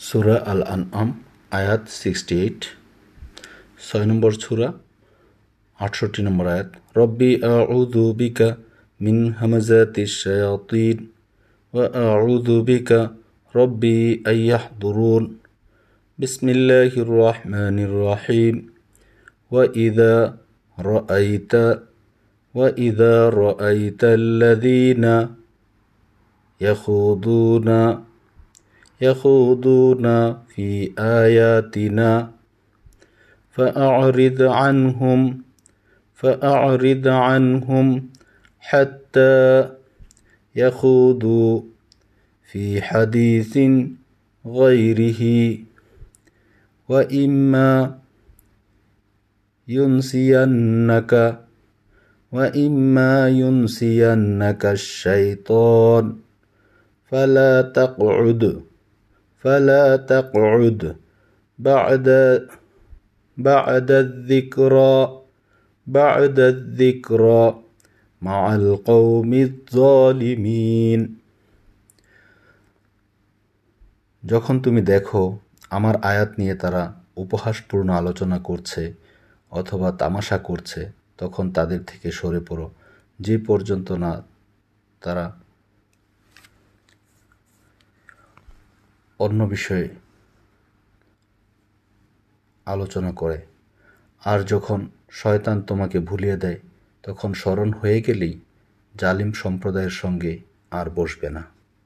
সুরা আল আনআম আয়াত সিক্সটি এইট ছয় নম্বর সুরা আটষট্টি নম্বর আয়াত রব্বি আউযু বিকা মিন হামাজাতি শায়াতিন ওয়া আউযু বিকা রব্বি আইয়াহদুরুন বিসমিল্লাহির রহমানির রহিম وإذا رأيت وإذا رأيت الذين يخوضون يخوضون في آياتنا فأعرض عنهم فأعرض عنهم حتى يخوضوا في حديث غيره. وإما ينسينك وإما ينسينك الشيطان فلا تقعد فلا تقعد بعد بعد الذكرى بعد الذكرى مع القوم الظالمين যখন তুমি দেখো আমার আয়াত নিয়ে তারা উপহাসপূর্ণ আলোচনা করছে অথবা তামাশা করছে তখন তাদের থেকে সরে পড়ো যে পর্যন্ত না তারা অন্য বিষয়ে আলোচনা করে। আর যখন শয়তান তোমাকে ভুলিয়ে দেয়, তখন স্মরণ হয়ে গেলেই জালিম সম্প্রদায়ের সঙ্গে আর বসবে না।